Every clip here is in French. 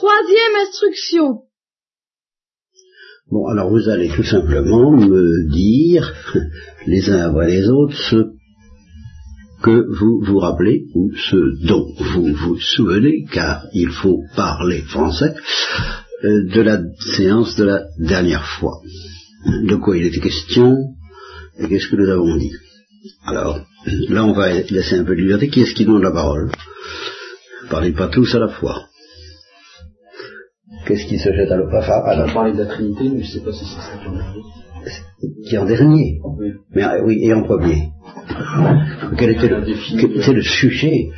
Troisième instruction. Bon, alors vous allez tout simplement me dire, les uns après les autres, ce que vous vous rappelez ou ce dont vous vous souvenez, car il faut parler français, euh, de la séance de la dernière fois. De quoi il était question et qu'est-ce que nous avons dit. Alors, là on va laisser un peu de liberté. Qui est-ce qui donne la parole? Parlez pas tous à la fois. Qu'est-ce qui se jette à l'eau? Alors, On parlait de la Trinité, mais je ne sais pas si c'est ça qui en dernier. Qui en dernier Oui. Mais euh, oui, et en premier. Quel était, le, quel était le sujet?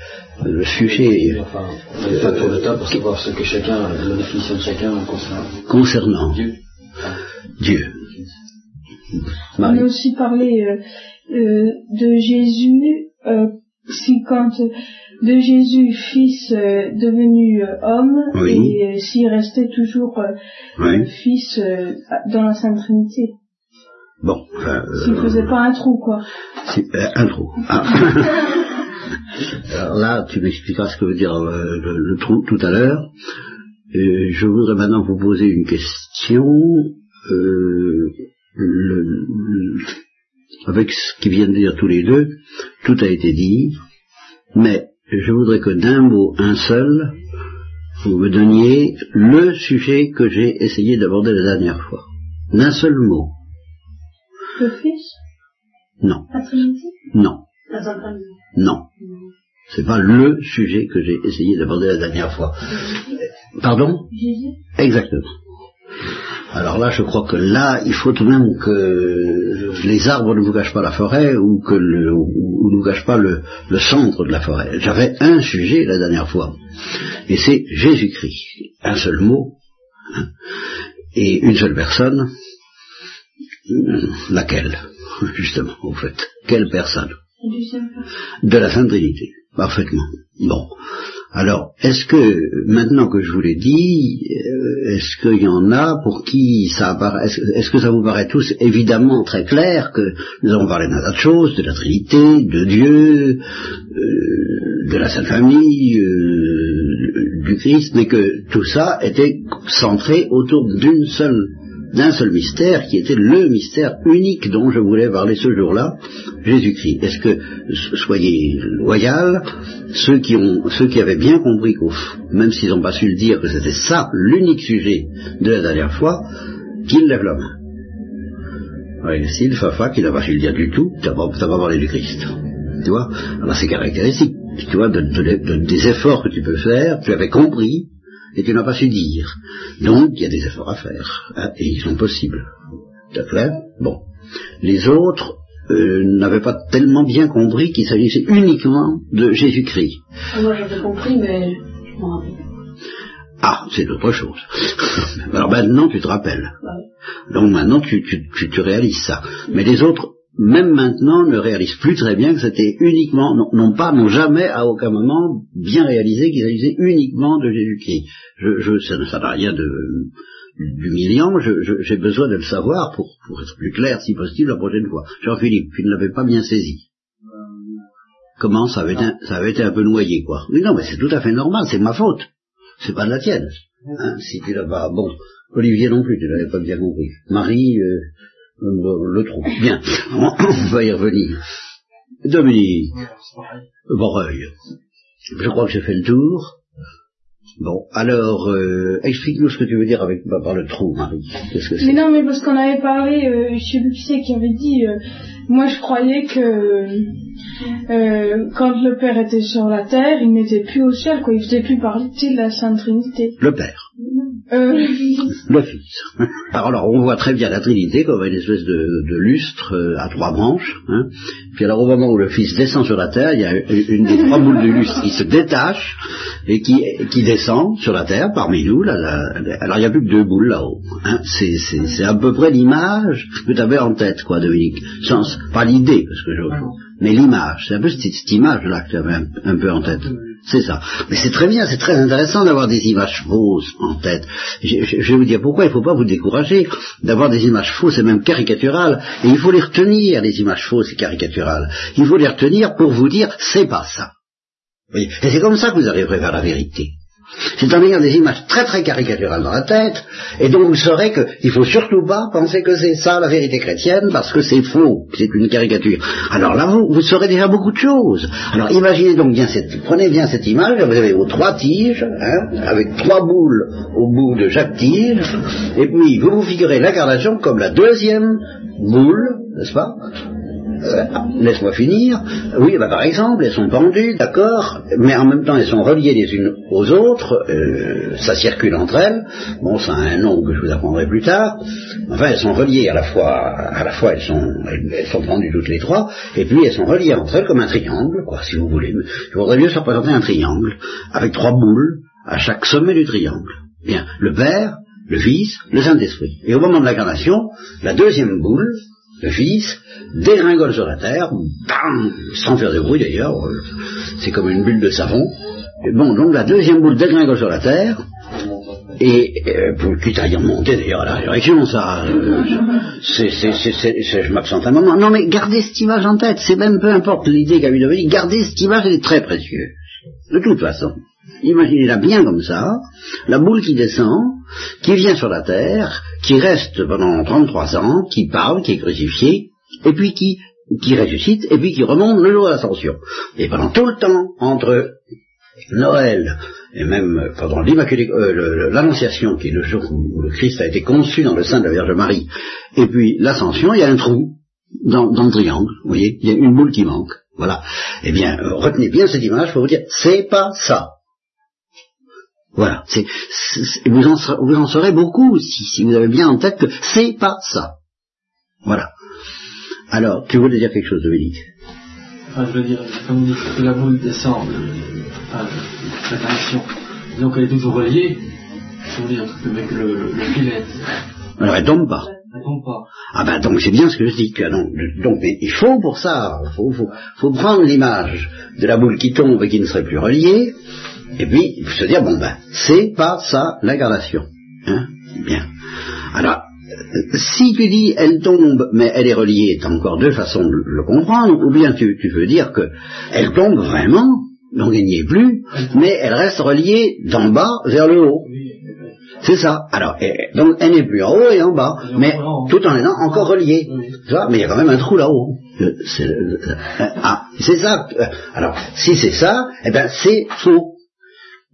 Le sujet. Enfin, on n'est pas tour de table pour savoir ce que chacun, la définition de chacun concernant. Concernant Dieu. Dieu. On a aussi parlé euh, euh, de Jésus, euh, si quand de Jésus, fils euh, devenu euh, homme, et euh, s'il restait toujours fils dans la Sainte Trinité. Bon. S'il faisait pas un trou, quoi. un trou. Ah. Alors là, tu m'expliqueras ce que veut dire le, trou tout à l'heure. je voudrais maintenant vous poser une question. Avec ce qu'ils viennent de dire tous les deux, tout a été dit, mais je voudrais que d'un mot, un seul, vous me donniez le sujet que j'ai essayé d'aborder la dernière fois. D'un seul mot. Le Fils? Non. La Trinité Non. Non. C'est pas le sujet que j'ai essayé d'aborder la dernière fois. Pardon? Jésus? Exactement. Alors là, je crois que là, il faut tout de même que les arbres ne vous cachent pas la forêt ou que le, ou, ne vous cachent pas le, centre de la forêt. J'avais un sujet la dernière fois, et c'est Jésus-Christ. Un seul mot, hein, et une seule personne. Laquelle, justement, au fait Quelle personne? De la Sainte Trinité, parfaitement. Bon. Alors, est-ce que, maintenant que je vous l'ai dit, euh, est-ce qu'il y en a pour qui ça apparaît, est-ce que ça vous paraît tous évidemment très clair que nous avons parlé d'un tas de choses, de la Trinité, de Dieu, euh, de la Sainte Famille, euh, du Christ, mais que tout ça était centré autour d'une seule d'un seul mystère qui était le mystère unique dont je voulais parler ce jour-là, Jésus-Christ. Est-ce que, soyez loyal, ceux qui, ont, ceux qui avaient bien compris qu'au même s'ils n'ont pas su le dire, que c'était ça l'unique sujet de la dernière fois, qu'ils lèvent la main. Si le Fafa qui n'a pas su le dire du tout, tu n'as pas, pas parlé du Christ. Tu vois? Alors c'est caractéristique, tu vois, des efforts que tu peux faire, tu avais compris, et tu n'as pas su dire. Donc, il y a des efforts à faire, hein, et ils sont possibles. Clair? Bon. Les autres euh, n'avaient pas tellement bien compris qu'il s'agissait uniquement de Jésus-Christ. Ah, moi, j'avais compris, mais je m'en rappelle. Ah, c'est autre chose. Alors maintenant, tu te rappelles. Donc maintenant, tu, tu, tu, tu réalises ça. Mais les autres même maintenant, ne réalisent plus très bien que c'était uniquement, non, pas, n'ont jamais, à aucun moment, bien réalisé qu'il s'agissait uniquement de Jésus-Christ. Je, je, ça n'a rien de d'humiliant, j'ai besoin de le savoir pour, pour être plus clair, si possible, la prochaine fois. Jean-Philippe, tu ne l'avais pas bien saisi. Comment? Ça avait, été, ça avait été un peu noyé, quoi. Oui, non, mais c'est tout à fait normal, c'est ma faute. C'est pas de la tienne. Hein, si tu l'as pas, bon, Olivier non plus, tu l'avais pas bien compris. Marie, euh, le trou. Bien, on va y revenir. Dominique, Borreuil, je crois que j'ai fait le tour. Bon, alors, euh, explique-nous ce que tu veux dire avec par le trou, Marie. Qu'est-ce que mais non, mais parce qu'on avait parlé, euh, je sais plus qui c'est qui avait dit, euh, moi je croyais que euh, quand le Père était sur la terre, il n'était plus au ciel, quoi. Il faisait plus partie de la Sainte Trinité. Le Père. Euh, le Fils. Alors, on voit très bien la Trinité comme une espèce de, lustre euh, à trois branches. Hein. Puis alors au moment où le Fils descend sur la terre, il y a une des trois boules de lustre qui se détache et qui, qui descend sur la terre parmi nous. Là, alors il n'y a plus que deux boules là-haut. Hein. C'est à peu près l'image que tu avais en tête, quoi, Dominique. Sans, pas l'idée, parce que je, mais l'image, c'est un peu cette, image-là que tu avais un, peu en tête. C'est ça. Mais c'est très bien, c'est très intéressant d'avoir des images fausses en tête. Je, vais vous dire pourquoi il ne faut pas vous décourager d'avoir des images fausses et même caricaturales. Et il faut les retenir, les images fausses et caricaturales. Il faut les retenir pour vous dire, c'est pas ça. Et c'est comme ça que vous arriverez vers la vérité. C'est en ayant des images très très caricaturales dans la tête, et donc vous saurez qu'il ne faut surtout pas penser que c'est ça la vérité chrétienne, parce que c'est faux, c'est une caricature. Alors là, vous, saurez déjà beaucoup de choses. Alors imaginez donc bien cette, prenez bien cette image, vous avez vos trois tiges, hein, avec trois boules au bout de chaque tige, et puis vous vous figurez l'incarnation comme la deuxième boule, n'est-ce pas? Laisse-moi finir. Oui, bah, par exemple, elles sont pendues, d'accord, mais en même temps elles sont reliées les unes aux autres, euh, ça circule entre elles. Bon, ça a un nom que je vous apprendrai plus tard. Enfin, elles sont reliées à la fois, à la fois elles sont, elles, sont pendues toutes les trois, et puis elles sont reliées entre elles comme un triangle, quoi, si vous voulez. Je voudrais mieux se représenter un triangle avec trois boules à chaque sommet du triangle. Bien, le Père, le Fils, le Saint-Esprit. Et au moment de l'incarnation, la deuxième boule, le Fils, dégringole sur la terre, bam, sans faire de bruit d'ailleurs, euh, c'est comme une bulle de savon. Et bon, donc la deuxième boule dégringole sur la terre, et euh, pour quitte à y remonter d'ailleurs à la résurrection, ça, euh, c'est, je m'absente un moment. Non mais gardez cette image en tête, c'est même peu importe l'idée qu'a eu de gardez cette image, elle est très précieuse. De toute façon. Imaginez-la bien comme ça, la boule qui descend, qui vient sur la terre, qui reste pendant 33 ans, qui parle, qui est crucifié, et puis qui, qui ressuscite, et puis qui remonte le jour de l'ascension. Et pendant tout le temps, entre Noël, et même pendant euh, l'Annonciation, qui est le jour où le Christ a été conçu dans le sein de la Vierge Marie, et puis l'Ascension, il y a un trou dans, dans, le triangle, vous voyez, il y a une boule qui manque. Voilà. Eh bien, euh, retenez bien cette image pour vous dire, c'est pas ça. Voilà. Vous, en, vous en saurez beaucoup si, si vous avez bien en tête que c'est pas ça. Voilà. Alors, tu voulais dire quelque chose, Dominique? Enfin, je veux dire, comme dites que la boule descend, enfin, la connexion, donc elle est toujours reliée, je veux dire, avec le, le filet. Alors elle tombe pas. Elle tombe pas. Ah ben donc c'est bien ce que je dis. Que, donc, donc mais il faut pour ça, faut, faut, faut prendre l'image de la boule qui tombe et qui ne serait plus reliée, et puis il faut se dire bon ben c'est pas ça l'incarnation. Hein bien. Alors si tu dis elle tombe, mais elle est reliée, tu as encore deux façons de le comprendre, ou bien tu, veux dire que elle tombe vraiment, donc elle n'y est plus, mais elle reste reliée d'en bas vers le haut. C'est ça. Alors, donc elle n'est plus en haut et en bas, mais tout en étant encore reliée. Tu vois, mais il y a quand même un trou là-haut. Euh, ah, c'est ça. Alors, si c'est ça, eh ben c'est faux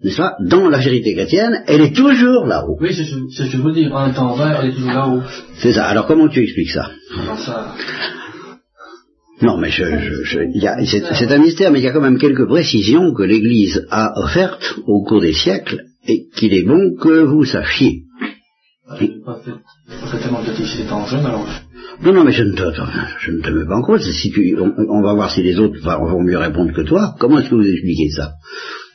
n'est-ce pas, dans la vérité chrétienne, elle est toujours là-haut. Oui, c'est ce que je veux dire. En temps bas, elle est toujours là-haut. C'est ça. Alors comment tu expliques ça? Ça... Non, mais je, c'est un mystère, mais il y a quand même quelques précisions que l'Église a offertes au cours des siècles et qu'il est bon que vous sachiez. Ah, je ne pas tellement étant jeune, alors. Non, non, mais je ne te, je ne te mets pas en cause. Si tu, on, va voir si les autres vont mieux répondre que toi. Comment est-ce que vous expliquez ça?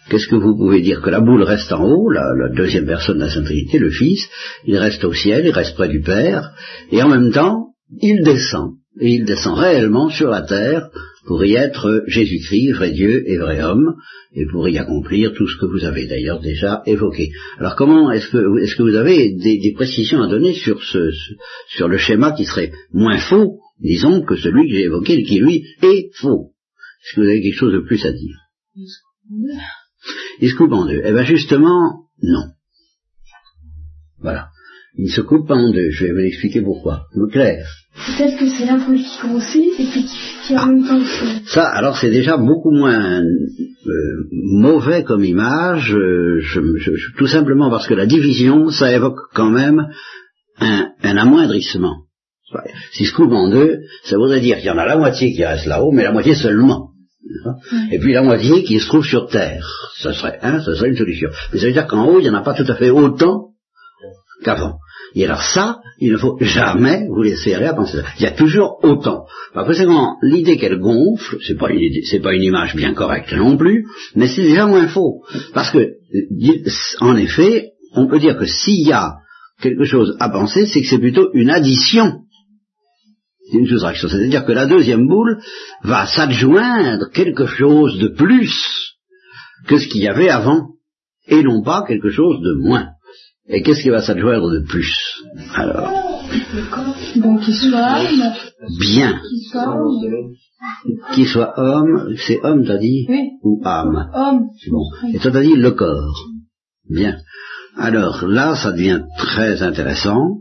Qu'est-ce que vous pouvez dire Que la boule reste en haut, la, deuxième personne de la Sainte Trinité, le Fils, il reste au ciel, il reste près du Père, et en même temps, il descend, et il descend réellement sur la terre pour y être Jésus-Christ, vrai Dieu et vrai homme, et pour y accomplir tout ce que vous avez d'ailleurs déjà évoqué. Alors comment est-ce que, vous avez des, précisions à donner sur, ce, sur le schéma qui serait moins faux, disons, que celui que j'ai évoqué, qui lui est faux? Est-ce que vous avez quelque chose de plus à dire? Il se coupe en deux. Eh bien justement, non. Voilà. Il se coupe en deux. Je vais vous expliquer pourquoi. Clair. Peut-être que c'est l'info qui grossit et puis qui en ah. même temps Ça, alors c'est déjà beaucoup moins euh, mauvais comme image, euh, tout simplement parce que la division, ça évoque quand même un, un amoindrissement. Si se coupe en deux, ça voudrait dire qu'il y en a la moitié qui reste là-haut, mais la moitié seulement. Et puis la moitié qui se trouve sur Terre. Ça serait, hein, ça serait une solution. Mais ça veut dire qu'en haut, il n'y en a pas tout à fait autant qu'avant. Et alors ça, il ne faut jamais vous laisser rien penser ça. Il y a toujours autant. Par conséquent, l'idée qu'elle gonfle, c'est pas une c'est pas une image bien correcte non plus, mais c'est déjà moins faux. Parce que, en effet, on peut dire que s'il y a quelque chose à penser, c'est que c'est plutôt une addition c'est une soustraction. C'est-à-dire que la deuxième boule va s'adjoindre quelque chose de plus que ce qu'il y avait avant, et non pas quelque chose de moins. Et qu'est-ce qui va s'adjoindre de plus Alors? Donc qu'il soit homme. Bien. Qu'il soit homme. c'est homme, t'as dit? Oui. Ou âme? Homme. Bon. Et toi, t'as dit le corps. Bien. Alors là, ça devient très intéressant.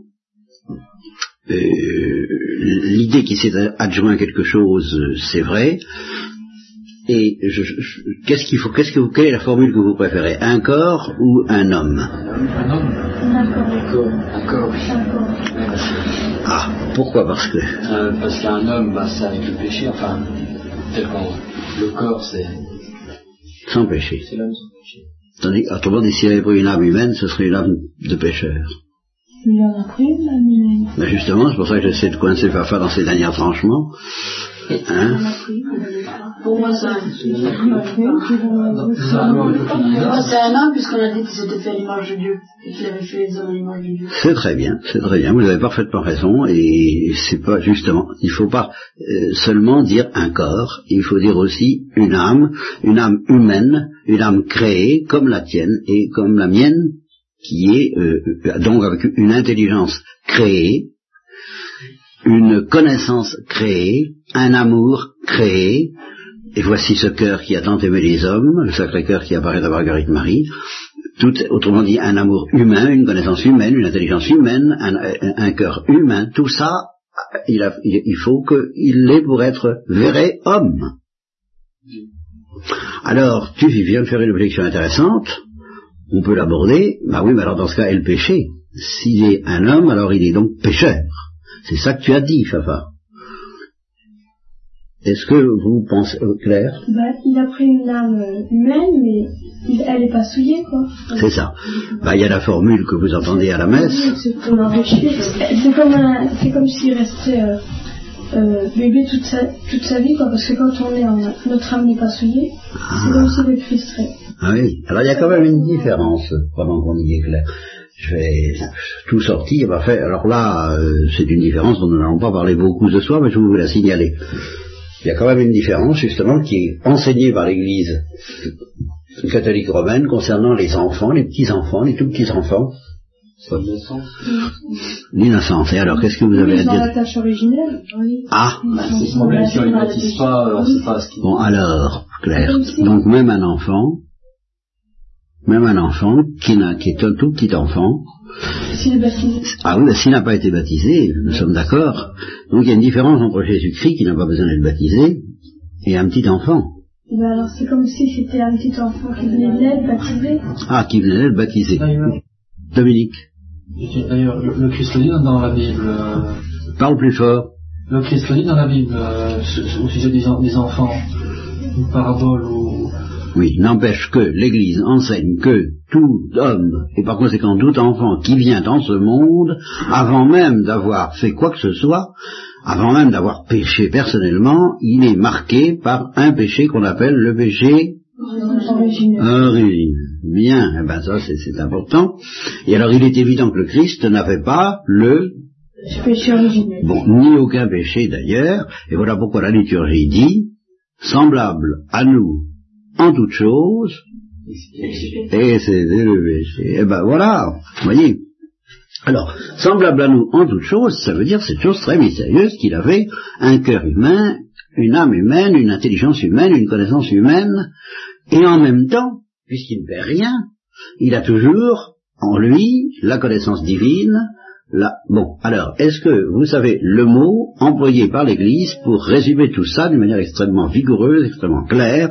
Euh, l'idée qui s'est adjoint quelque chose, c'est vrai. Et qu'est-ce qu'il faut, qu'est-ce que vous, quelle est la formule que vous préférez, un corps ou un homme? Un homme. Un corps. Un corps. Ah, pourquoi? Parce que. Euh, parce qu'un homme, bah, c'est avec le péché. Enfin, tel le corps, c'est. Sans péché. C'est l'homme sans péché. Tandis, autrement dit, s'il avait pris une âme humaine, ce serait une âme de pécheur. Il en a pris une âme humaine. Ben justement, c'est pour ça que j'essaie de coincer Fafa dans ses derniers tranchements. Hein? Pour moi, c'est un homme, puisqu'on a dit qu'il s'était fait à l'image de Dieu, et qu'il avait fait les hommes à l'image de Dieu. C'est très bien, c'est très bien, vous avez parfaitement raison, et c'est pas justement, il faut pas euh, seulement dire un corps, il faut dire aussi une âme, une âme humaine, une âme créée, comme la tienne et comme la mienne, qui est euh, donc avec une intelligence créée, une connaissance créée, un amour créé, et voici ce cœur qui a tant aimé les hommes, le sacré cœur qui apparaît à Marguerite Marie, tout, autrement dit un amour humain, une connaissance humaine, une intelligence humaine, un, cœur humain, tout ça, il, il faut qu'il l'ait pour être vrai homme. Alors, tu viens de faire une objection intéressante, on peut l'aborder, bah oui, mais alors dans ce cas, est le péché. S'il est un homme, alors il est donc pécheur. C'est ça que tu as dit, Fafa. Est-ce que vous pensez, euh, Claire? Bah, Il a pris une âme euh, humaine, mais elle n'est pas souillée, quoi. C'est ça. Bah, il y a la formule que vous entendez à la messe. c'est comme un C'est comme, c'est comme s'il restait euh, euh, bébé toute sa, toute sa vie, quoi. Parce que quand on est en, notre âme n'est pas souillée, c'est comme si le Christ. Ah oui. Alors il y a quand même une différence pendant qu'on y est clair je vais tout sortir. Parfait. Alors là, euh, c'est une différence dont nous n'allons pas parler beaucoup ce soir, mais je vous la signaler. Il y a quand même une différence, justement, qui est enseignée par l'Église catholique romaine concernant les enfants, les petits-enfants, les tout petits-enfants. L'innocence. Et alors, qu'est-ce que vous avez à dire la tâche originelle, oui. Ah pas, Bon, alors, Claire, donc même un enfant, même un enfant qui, qui est un tout petit enfant. Ah oui, s'il n'a pas été baptisé, nous sommes d'accord. Donc il y a une différence entre Jésus-Christ qui n'a pas besoin d'être baptisé et un petit enfant. Eh ben alors c'est comme si c'était un petit enfant qui venait d'être baptisé. Ah, qui venait d'être baptisé. Dominique. D'ailleurs, le, Christ le dit dans la Bible. Euh, Parle plus fort. Le Christ le dit dans la Bible euh, au sujet des, des enfants, une parabole ou oui, n'empêche que l'Église enseigne que tout homme, et par conséquent tout enfant qui vient dans ce monde, avant même d'avoir fait quoi que ce soit, avant même d'avoir péché personnellement, il est marqué par un péché qu'on appelle le péché origine. Bien, eh ben ça c'est important. Et alors il est évident que le Christ n'avait pas le péché originel. Bon, ni aucun péché d'ailleurs, et voilà pourquoi la liturgie dit, semblable à nous en toute chose, et c'est. Et ben voilà, vous voyez. Alors, semblable à nous en toute chose, ça veut dire cette chose très mystérieuse qu'il avait un cœur humain, une âme humaine, une intelligence humaine, une connaissance humaine, et en même temps, puisqu'il ne fait rien, il a toujours en lui la connaissance divine, Bon, alors, est-ce que vous savez le mot employé par l'Église pour résumer tout ça d'une manière extrêmement vigoureuse, extrêmement claire,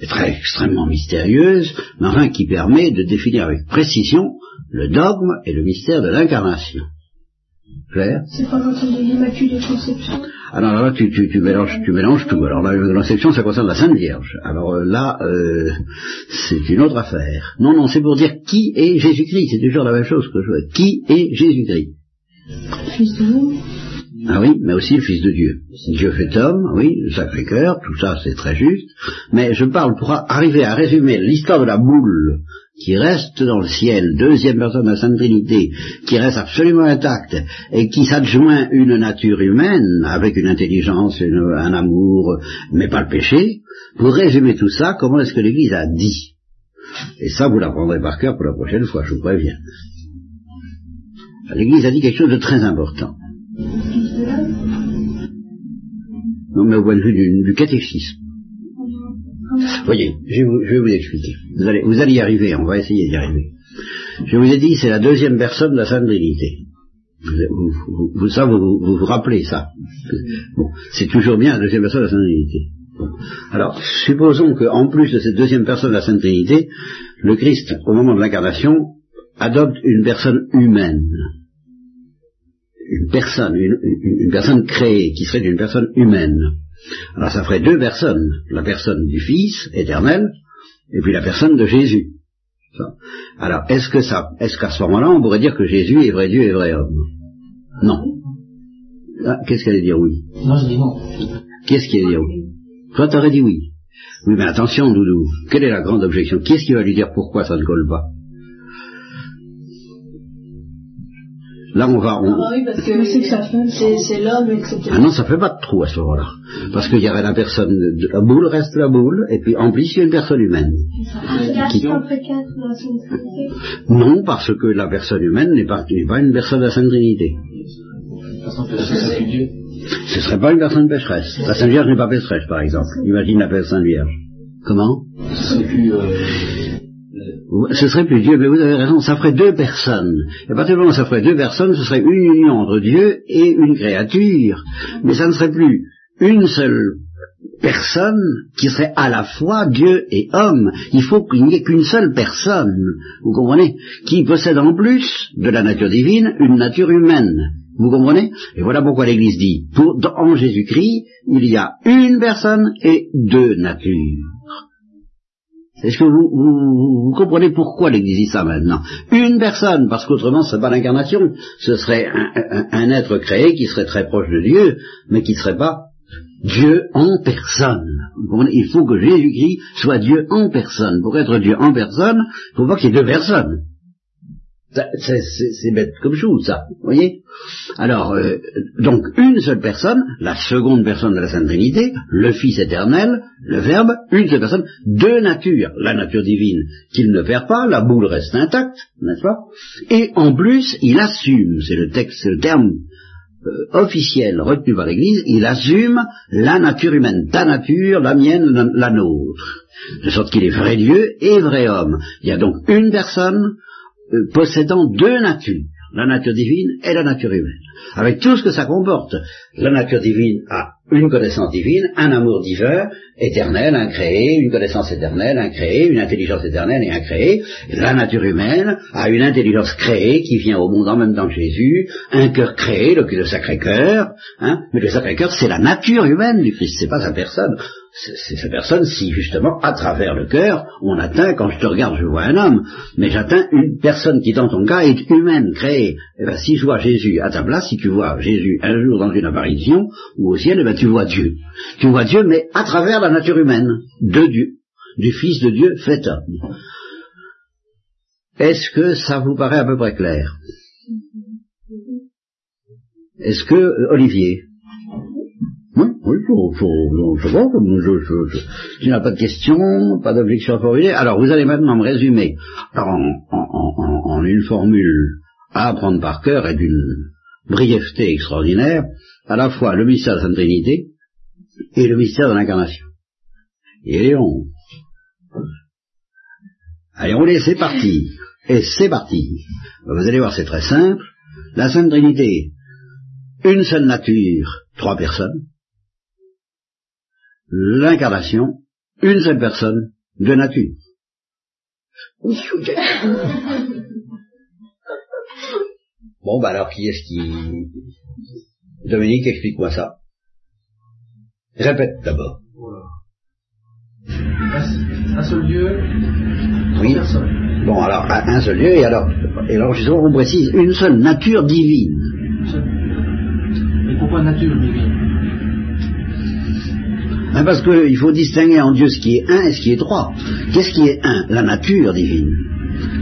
et très extrêmement mystérieuse, mais enfin qui permet de définir avec précision le dogme et le mystère de l'incarnation? Claire? C'est pas Conception? Alors là, tu, tu, tu, mélanges, tu mélanges tout. Alors là, la conception, ça concerne la Sainte Vierge. Alors euh, là, euh, c'est une autre affaire. Non, non, c'est pour dire qui est Jésus-Christ. C'est toujours la même chose que je veux. Qui est Jésus-Christ? Fils de Dieu. Ah oui, mais aussi le Fils de Dieu. Dieu fait homme, oui, le Sacré-Cœur, tout ça c'est très juste. Mais je parle pour arriver à résumer l'histoire de la boule qui reste dans le ciel, deuxième personne de la Sainte Trinité, qui reste absolument intacte et qui s'adjoint une nature humaine avec une intelligence, un amour, mais pas le péché. Pour résumer tout ça, comment est-ce que l'Église a dit? Et ça, vous l'apprendrez par cœur pour la prochaine fois, je vous préviens. L'Église a dit quelque chose de très important. Non, mais au point de vue du, catéchisme. Voyez, je vais, vous, expliquer. Vous allez, y arriver, on va essayer d'y arriver. Je vous ai dit, c'est la deuxième personne de la Sainte Trinité. Vous, vous, ça, vous, vous, rappelez ça. Bon, c'est toujours bien la deuxième personne de la Sainte Trinité. Alors, supposons qu'en plus de cette deuxième personne de la Sainte Trinité, le Christ, au moment de l'incarnation, adopte une personne humaine. Une personne, une, personne créée, qui serait une personne humaine. Alors ça ferait deux personnes, la personne du Fils éternel, et puis la personne de Jésus. Alors, est-ce que ça, est-ce qu'à ce, moment-là, on pourrait dire que Jésus est vrai Dieu et vrai homme? Non. Ah, qu'est-ce qu'elle allait dire oui? Non, je dis non. Qu'est-ce qui allait dire oui? Toi, t'aurais dit oui. Oui, mais attention, Doudou. Quelle est la grande objection? Qui est-ce qui va lui dire pourquoi ça ne colle pas? Là, on va. On... Ah oui, parce que c'est l'homme, etc. Ah non, ça fait pas de trou à ce moment-là. Parce qu'il y avait la personne, de la boule reste la boule, et puis en plus, il y a une personne humaine. Qui... Non, parce que la personne humaine n'est pas, pas une personne de la Sainte Trinité. Ce serait pas une personne pécheresse. La Sainte Vierge n'est pas pécheresse, par exemple. Imagine la Sainte Vierge. Comment? Ce serait plus Dieu, mais vous avez raison, ça ferait deux personnes. Et à partir du ça ferait deux personnes, ce serait une union entre Dieu et une créature. Mais ça ne serait plus une seule personne qui serait à la fois Dieu et homme. Il faut qu'il n'y ait qu'une seule personne, vous comprenez, qui possède en plus de la nature divine une nature humaine. Vous comprenez? Et voilà pourquoi l'Église dit, pour, en Jésus-Christ, il y a une personne et deux natures. Est-ce que vous, comprenez pourquoi l'Église dit ça maintenant? Une personne, parce qu'autrement ce serait pas l'incarnation, ce serait un, être créé qui serait très proche de Dieu, mais qui ne serait pas Dieu en personne. Il faut que Jésus-Christ soit Dieu en personne. Pour être Dieu en personne, il faut pas qu'il y ait deux personnes. C'est bête comme chose, ça. Vous voyez? Alors, euh, donc, une seule personne, la seconde personne de la Sainte Trinité, le Fils éternel, le Verbe, une seule personne, deux natures. La nature divine qu'il ne perd pas, la boule reste intacte, n'est-ce pas? Et en plus, il assume, c'est le texte, le terme euh, officiel retenu par l'Église, il assume la nature humaine, ta nature, la mienne, la nôtre. De sorte qu'il est vrai Dieu et vrai homme. Il y a donc une personne euh, possédant deux natures, la nature divine et la nature humaine, avec tout ce que ça comporte. La nature divine a une connaissance divine, un amour divin, éternel, incréé, une connaissance éternelle, incréée, une intelligence éternelle et incréée. La nature humaine a une intelligence créée qui vient au monde en même temps que Jésus, un cœur créé, le, le Sacré-Cœur, hein, mais le Sacré-Cœur c'est la nature humaine du Christ, c'est pas sa personne c'est sa personne si justement à travers le cœur on atteint, quand je te regarde je vois un homme, mais j'atteins une personne qui dans ton cas est humaine, créée. Et eh bien si je vois Jésus à ta place, si tu vois Jésus un jour dans une apparition ou au ciel, eh ben tu vois Dieu. Tu vois Dieu mais à travers la nature humaine de Dieu, du Fils de Dieu fait homme. Est-ce que ça vous paraît à peu près clair? Est-ce que, euh, Olivier? Oui, oui, je, je, n'as pas de questions, pas d'objection à formuler. Alors, vous allez maintenant me résumer en, une formule à apprendre par cœur et d'une brièveté extraordinaire, à la fois le mystère de la Sainte Trinité et le mystère de l'incarnation. Et on... Allez, on laisse, c'est parti. Et c'est parti. Vous allez voir, c'est très simple. La Sainte Trinité, une seule nature, trois personnes l'incarnation, une seule personne, de nature. Bon, bah alors qui est-ce qui... Dominique, explique-moi ça. Répète d'abord. Un seul lieu, oui. Bon, alors, un seul lieu, et alors, et alors justement, on précise, une seule nature divine. Et pourquoi nature divine? Hein, parce qu'il faut distinguer en Dieu ce qui est un et ce qui est trois. Qu'est-ce qui est un? La nature divine.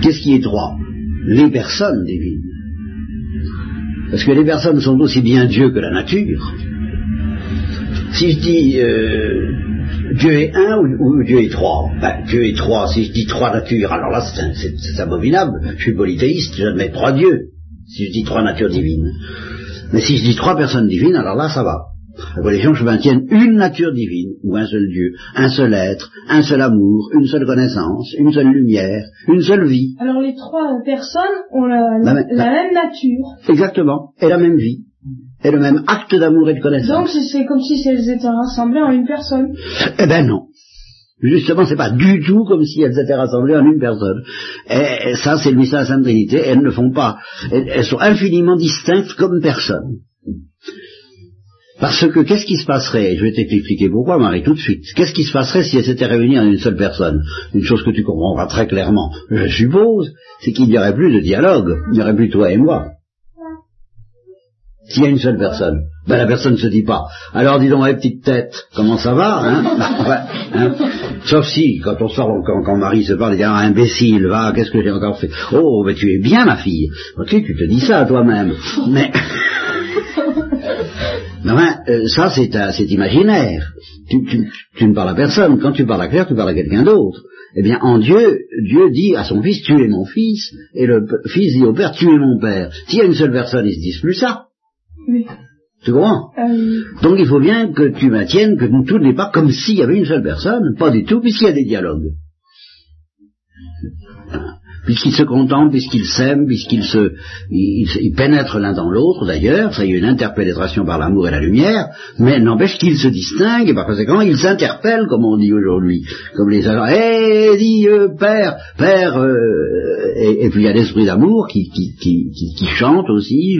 Qu'est-ce qui est trois? Les personnes divines. Parce que les personnes sont aussi bien Dieu que la nature. Si je dis euh, Dieu est un ou, Dieu est trois, ben, Dieu est trois, si je dis trois natures, alors là c'est abominable, je suis polythéiste, j'admets trois dieux, si je dis trois natures divines. Mais si je dis trois personnes divines, alors là ça va. La religion, je maintienne une nature divine, ou un seul Dieu, un seul être, un seul amour, une seule connaissance, une seule lumière, une seule vie. Alors les trois personnes ont la, même nature. Exactement, et la même vie, et le même acte d'amour et de connaissance. Donc c'est comme si elles étaient rassemblées en une personne. Eh ben non. Justement, c'est pas du tout comme si elles étaient rassemblées en une personne. Et ça, c'est le mystère de la Sainte Trinité. Elles ne font pas. Elles sont infiniment distinctes comme personne. Parce que qu'est-ce qui se passerait Je vais t'expliquer pourquoi, Marie, tout de suite. Qu'est-ce qui se passerait si elles s'étaient réunies en une seule personne? Une chose que tu comprendras très clairement, je suppose, c'est qu'il n'y aurait plus de dialogue. Il n'y aurait plus toi et moi. S'il y a une seule personne, ben la personne ne se dit pas. Alors dis donc, petite tête, comment ça va hein, hein Sauf si, quand on sort, quand, Marie se parle, il dit ah, imbécile, va, qu'est-ce que j'ai encore fait? Oh, mais tu es bien ma fille. Ok, tu te dis ça à toi-même. Mais Enfin, euh, ça c'est imaginaire. Tu, ne parles à personne. Quand tu parles à Claire, tu parles à quelqu'un d'autre. Eh bien, en Dieu, Dieu dit à son fils, tu es mon fils, et le fils dit au père, tu es mon père. S'il y a une seule personne, ils se disent plus ça. Oui. Tu comprends? Euh, Donc il faut bien que tu maintiennes que tout n'est pas comme s'il y avait une seule personne, pas du tout, puisqu'il y a des dialogues puisqu'ils se contemplent, puisqu'ils s'aiment, puisqu'ils se, ils, pénètrent l'un dans l'autre d'ailleurs, ça y a une interpénétration par l'amour et la lumière, mais n'empêche qu'ils se distinguent et par conséquent ils s'interpellent comme on dit aujourd'hui, comme les agents, hé, dis Père, Père, euh, et, puis il y a l'esprit d'amour qui, qui, qui, qui, chante aussi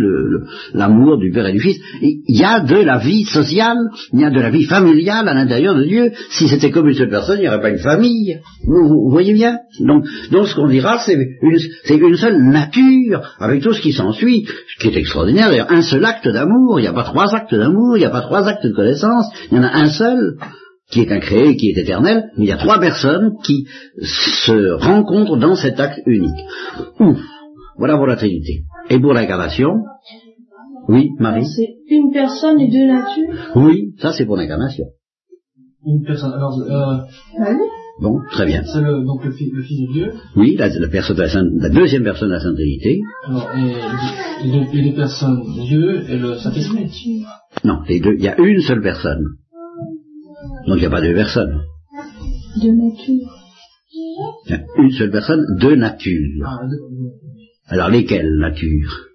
l'amour du Père et du Fils. il y a de la vie sociale, il y a de la vie familiale à l'intérieur de Dieu. Si c'était comme une seule personne, il n'y aurait pas une famille. Vous, vous voyez bien? Donc, donc ce qu'on dira, c'est c'est une, seule nature, avec tout ce qui s'ensuit, ce qui est extraordinaire. D'ailleurs, un seul acte d'amour, il n'y a pas trois actes d'amour, il n'y a pas trois actes de connaissance, il y en a un seul, qui est incréé, qui est éternel, mais il y a trois personnes qui se rencontrent dans cet acte unique. Ouf, voilà pour la Trinité. Et pour l'incarnation, oui, Marie? C'est une personne et deux natures? Oui, ça c'est pour l'incarnation. Une personne, alors... Euh... Bon, très bien. C'est le, donc le, fils de Dieu. Oui, la, personne la, deuxième personne de la Sainte Trinité. Alors, et, les, personnes, Dieu et le Saint-Esprit. Non, les deux, il y a une seule personne. Donc il n'y a pas deux personnes. De nature. Il y a une seule personne, deux natures. Ah, Alors lesquelles natures?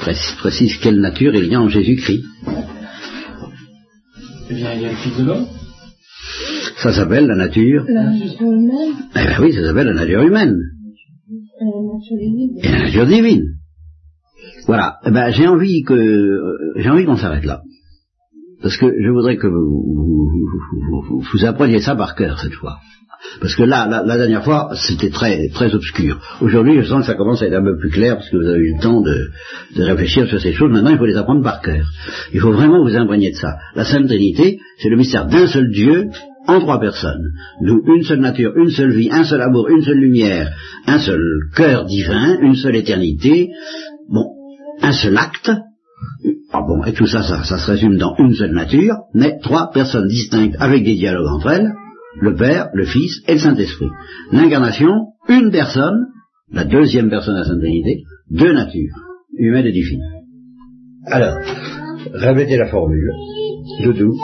Précise, précise quelle nature il y a en Jésus-Christ. Eh bien, il y a le Fils de l'homme. Ça s'appelle la nature. La nature humaine. Eh bien oui, ça s'appelle la nature humaine. Et la nature divine. Et la nature divine. Voilà. Eh ben, j'ai envie que euh, j'ai envie qu'on s'arrête là. Parce que je voudrais que vous, vous, vous, appreniez ça par cœur cette fois. Parce que là, la, dernière fois, c'était très, très obscur. Aujourd'hui, je sens que ça commence à être un peu plus clair parce que vous avez eu le temps de, de réfléchir sur ces choses. Maintenant, il faut les apprendre par cœur. Il faut vraiment vous imprégner de ça. La Sainte Trinité, c'est le mystère d'un seul Dieu en trois personnes. Nous, une seule nature, une seule vie, un seul amour, une seule lumière, un seul cœur divin, une seule éternité, bon, un seul acte, ah bon, et tout ça, ça, se résume dans une seule nature, mais trois personnes distinctes avec des dialogues entre elles, le Père, le Fils et le Saint-Esprit. L'incarnation, une personne, la deuxième personne de la Sainte deux natures, humaine et divine. Alors, répétez la formule. Doudou.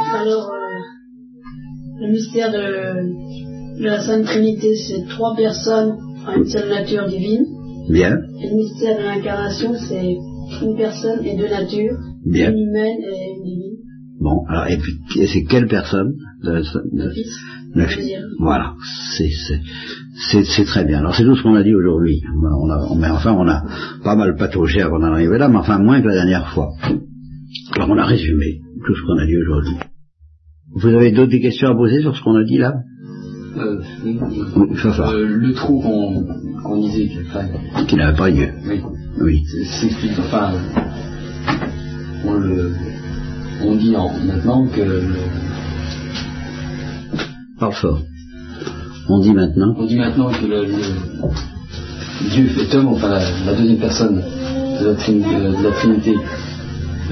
Le mystère de, la Sainte Trinité, c'est trois personnes en une seule nature divine. Bien. Et le mystère de l'incarnation, c'est une personne et deux natures. Bien. Une humaine et une divine. Bon, alors, et puis, c'est quelle personne Le Fils. Le Fils. Voilà, c'est très bien. Alors, c'est tout ce qu'on a dit aujourd'hui. On a, mais enfin, on a pas mal pataugé avant d'en arriver là, mais enfin, moins que la dernière fois. Alors, on a résumé tout ce qu'on a dit aujourd'hui. Vous avez d'autres questions à poser sur ce qu'on a dit là? Euh, euh, le trou qu'on disait qui n'avait pas lieu. Oui. Oui. C'est enfin, on, le, on dit maintenant que le... Parle fort. On dit maintenant. On dit maintenant que le, Dieu fait homme, enfin la, deuxième personne de la, de la Trinité.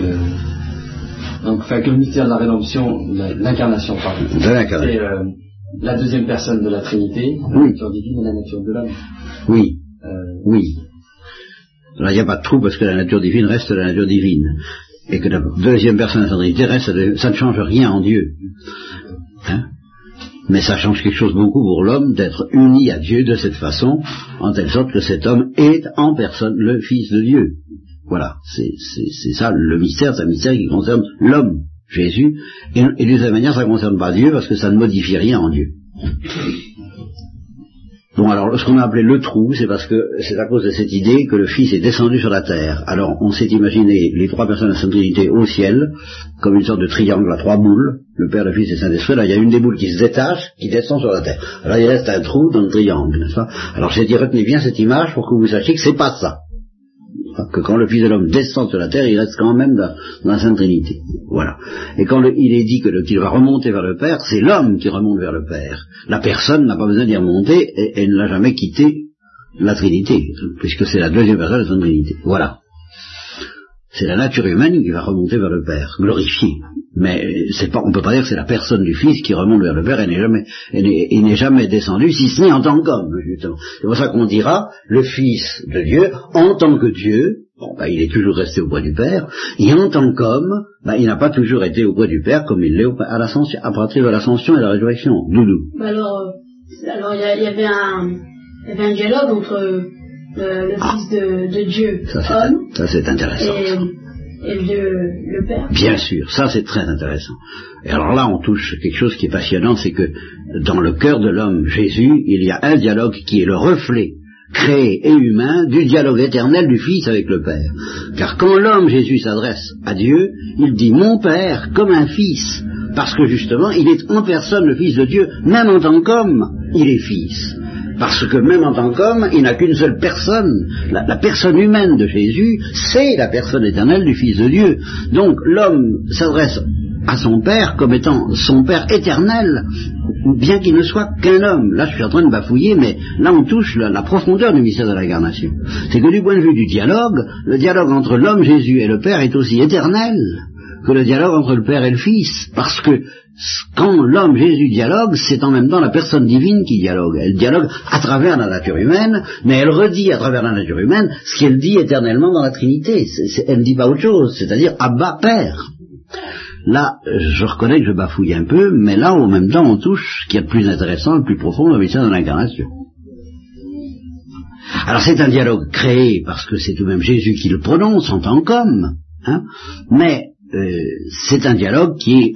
Euh, donc, enfin, que le mystère de la rédemption, l'incarnation, pardon. C'est euh, la deuxième personne de la Trinité, la nature divine et la nature de l'homme. Oui. Euh, oui. Alors, il n'y a pas de trou parce que la nature divine reste la nature divine. et que la deuxième personne de la Trinité reste, ça ne change rien en Dieu. Hein? Mais ça change quelque chose beaucoup pour l'homme d'être uni à Dieu de cette façon, en telle sorte que cet homme est en personne le Fils de Dieu. Voilà, c'est ça le mystère, c'est un mystère qui concerne l'homme, Jésus, et, de cette manière ça ne concerne pas Dieu parce que ça ne modifie rien en Dieu. Bon, alors, ce qu'on a appelé le trou, c'est parce que c'est à cause de cette idée que le Fils est descendu sur la terre. Alors, on s'est imaginé les trois personnes de la Sainte Trinité au ciel, comme une sorte de triangle à trois boules, le Père, le Fils et le Saint-Esprit. Là, il y a une des boules qui se détache, qui descend sur la terre. Alors, il reste un trou dans le triangle, n'est-ce pas? Alors, j'ai dit, retenez bien cette image pour que vous sachiez que c'est pas ça que quand le Fils de l'homme descend sur la terre, il reste quand même dans, la Sainte Trinité. Voilà. Et quand il est dit qu'il va remonter vers le Père, c'est l'homme qui remonte vers le Père. La personne n'a pas besoin d'y remonter et elle n'a jamais quitté la Trinité, puisque c'est la deuxième personne de la Sainte Trinité. Voilà. C'est la nature humaine qui va remonter vers le Père, glorifiée. Mais pas, on peut pas dire que c'est la personne du Fils qui remonte vers le Père et n'est jamais, n'est jamais descendu, si ce n'est en tant qu'homme, justement. C'est pour ça qu'on dira le Fils de Dieu, en tant que Dieu, bon, bah, il est toujours resté auprès du Père, et en tant qu'homme, bah, il n'a pas toujours été auprès du Père comme il l'est à l'ascension, à partir de l'ascension et de la résurrection. Doudou. Alors, euh, alors il y, avait un, y avait un dialogue entre le, Fils de, Dieu, ça, homme, ça c'est intéressant. Et, le Père. Bien sûr, ça c'est très intéressant. Et alors là, on touche quelque chose qui est passionnant, c'est que dans le cœur de l'homme Jésus, il y a un dialogue qui est le reflet créé et humain du dialogue éternel du Fils avec le Père. Car quand l'homme Jésus s'adresse à Dieu, il dit mon Père comme un Fils, parce que justement, il est en personne le Fils de Dieu, même en tant qu'homme, il est Fils. Parce que même en tant qu'homme, il n'a qu'une seule personne. La, personne humaine de Jésus, c'est la personne éternelle du Fils de Dieu. Donc l'homme s'adresse à son Père comme étant son Père éternel, bien qu'il ne soit qu'un homme. Là, je suis en train de bafouiller, mais là, on touche la, profondeur du mystère de l'incarnation. C'est que du point de vue du dialogue, le dialogue entre l'homme Jésus et le Père est aussi éternel que le dialogue entre le Père et le Fils, parce que quand l'homme Jésus dialogue, c'est en même temps la personne divine qui dialogue. Elle dialogue à travers la nature humaine, mais elle redit à travers la nature humaine ce qu'elle dit éternellement dans la Trinité. elle ne dit pas autre chose, c'est-à-dire Abba Père. Là, je reconnais que je bafouille un peu, mais là, en même temps, on touche ce qui est le plus intéressant, le plus profond, le mystère de l'incarnation. Alors c'est un dialogue créé parce que c'est tout de même Jésus qui le prononce en tant qu'homme, hein, mais euh, c'est un dialogue qui est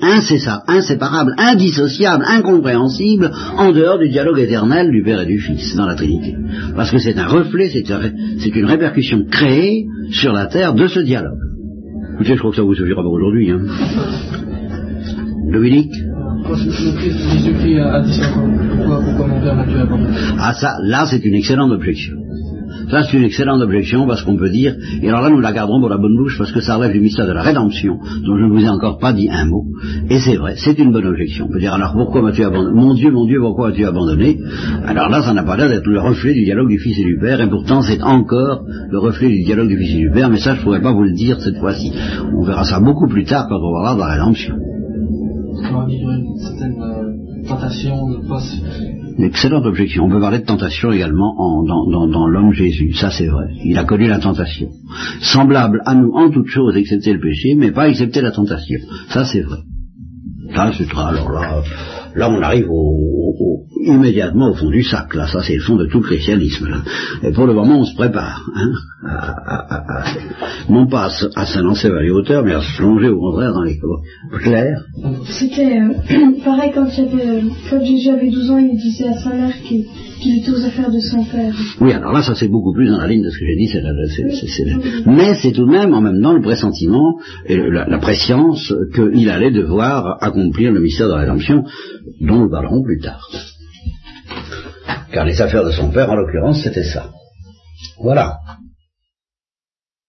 inséparable, indissociable, incompréhensible, en dehors du dialogue éternel du Père et du Fils dans la Trinité. Parce que c'est un reflet, c'est une répercussion créée sur la terre de ce dialogue. Écoutez, je crois que ça vous suffira pour aujourd'hui. Hein. Dominique Ah ça, là c'est une excellente objection. Ça, c'est une excellente objection parce qu'on peut dire, et alors là, nous la garderons pour la bonne bouche parce que ça relève du mystère de la rédemption, dont je ne vous ai encore pas dit un mot. Et c'est vrai, c'est une bonne objection. On peut dire, alors pourquoi m'as-tu abandonné Mon Dieu, mon Dieu, pourquoi as-tu abandonné? Alors là, ça n'a pas l'air d'être le reflet du dialogue du Fils et du Père, et pourtant c'est encore le reflet du dialogue du Fils et du Père, mais ça, je ne pourrais pas vous le dire cette fois-ci. On verra ça beaucoup plus tard quand on verra la rédemption. De une excellente objection. On peut parler de tentation également dans, l'homme Jésus. Ça, c'est vrai. Il a connu la tentation. Semblable à nous en toute chose, excepté le péché, mais pas excepté la tentation. Ça, c'est vrai. Ça, c'est alors là, là, on arrive au, immédiatement au fond du sac. Là, ça, c'est le fond de tout le christianisme. Et pour le moment, on se prépare. Hein, non pas à, se lancer vers les hauteurs, mais à se plonger au contraire dans les clairs. C'était euh, pareil quand, avait, euh, quand Jésus avait 12 ans, il disait à sa mère qu'il était aux affaires de son père. Oui, alors là, ça c'est beaucoup plus dans la ligne de ce que j'ai dit. C'est, mais c'est tout de même en même temps le pressentiment et la, la préscience qu'il allait devoir accomplir le mystère de la rédemption, dont nous parlerons plus tard. Car les affaires de son père, en l'occurrence, c'était ça. Voilà.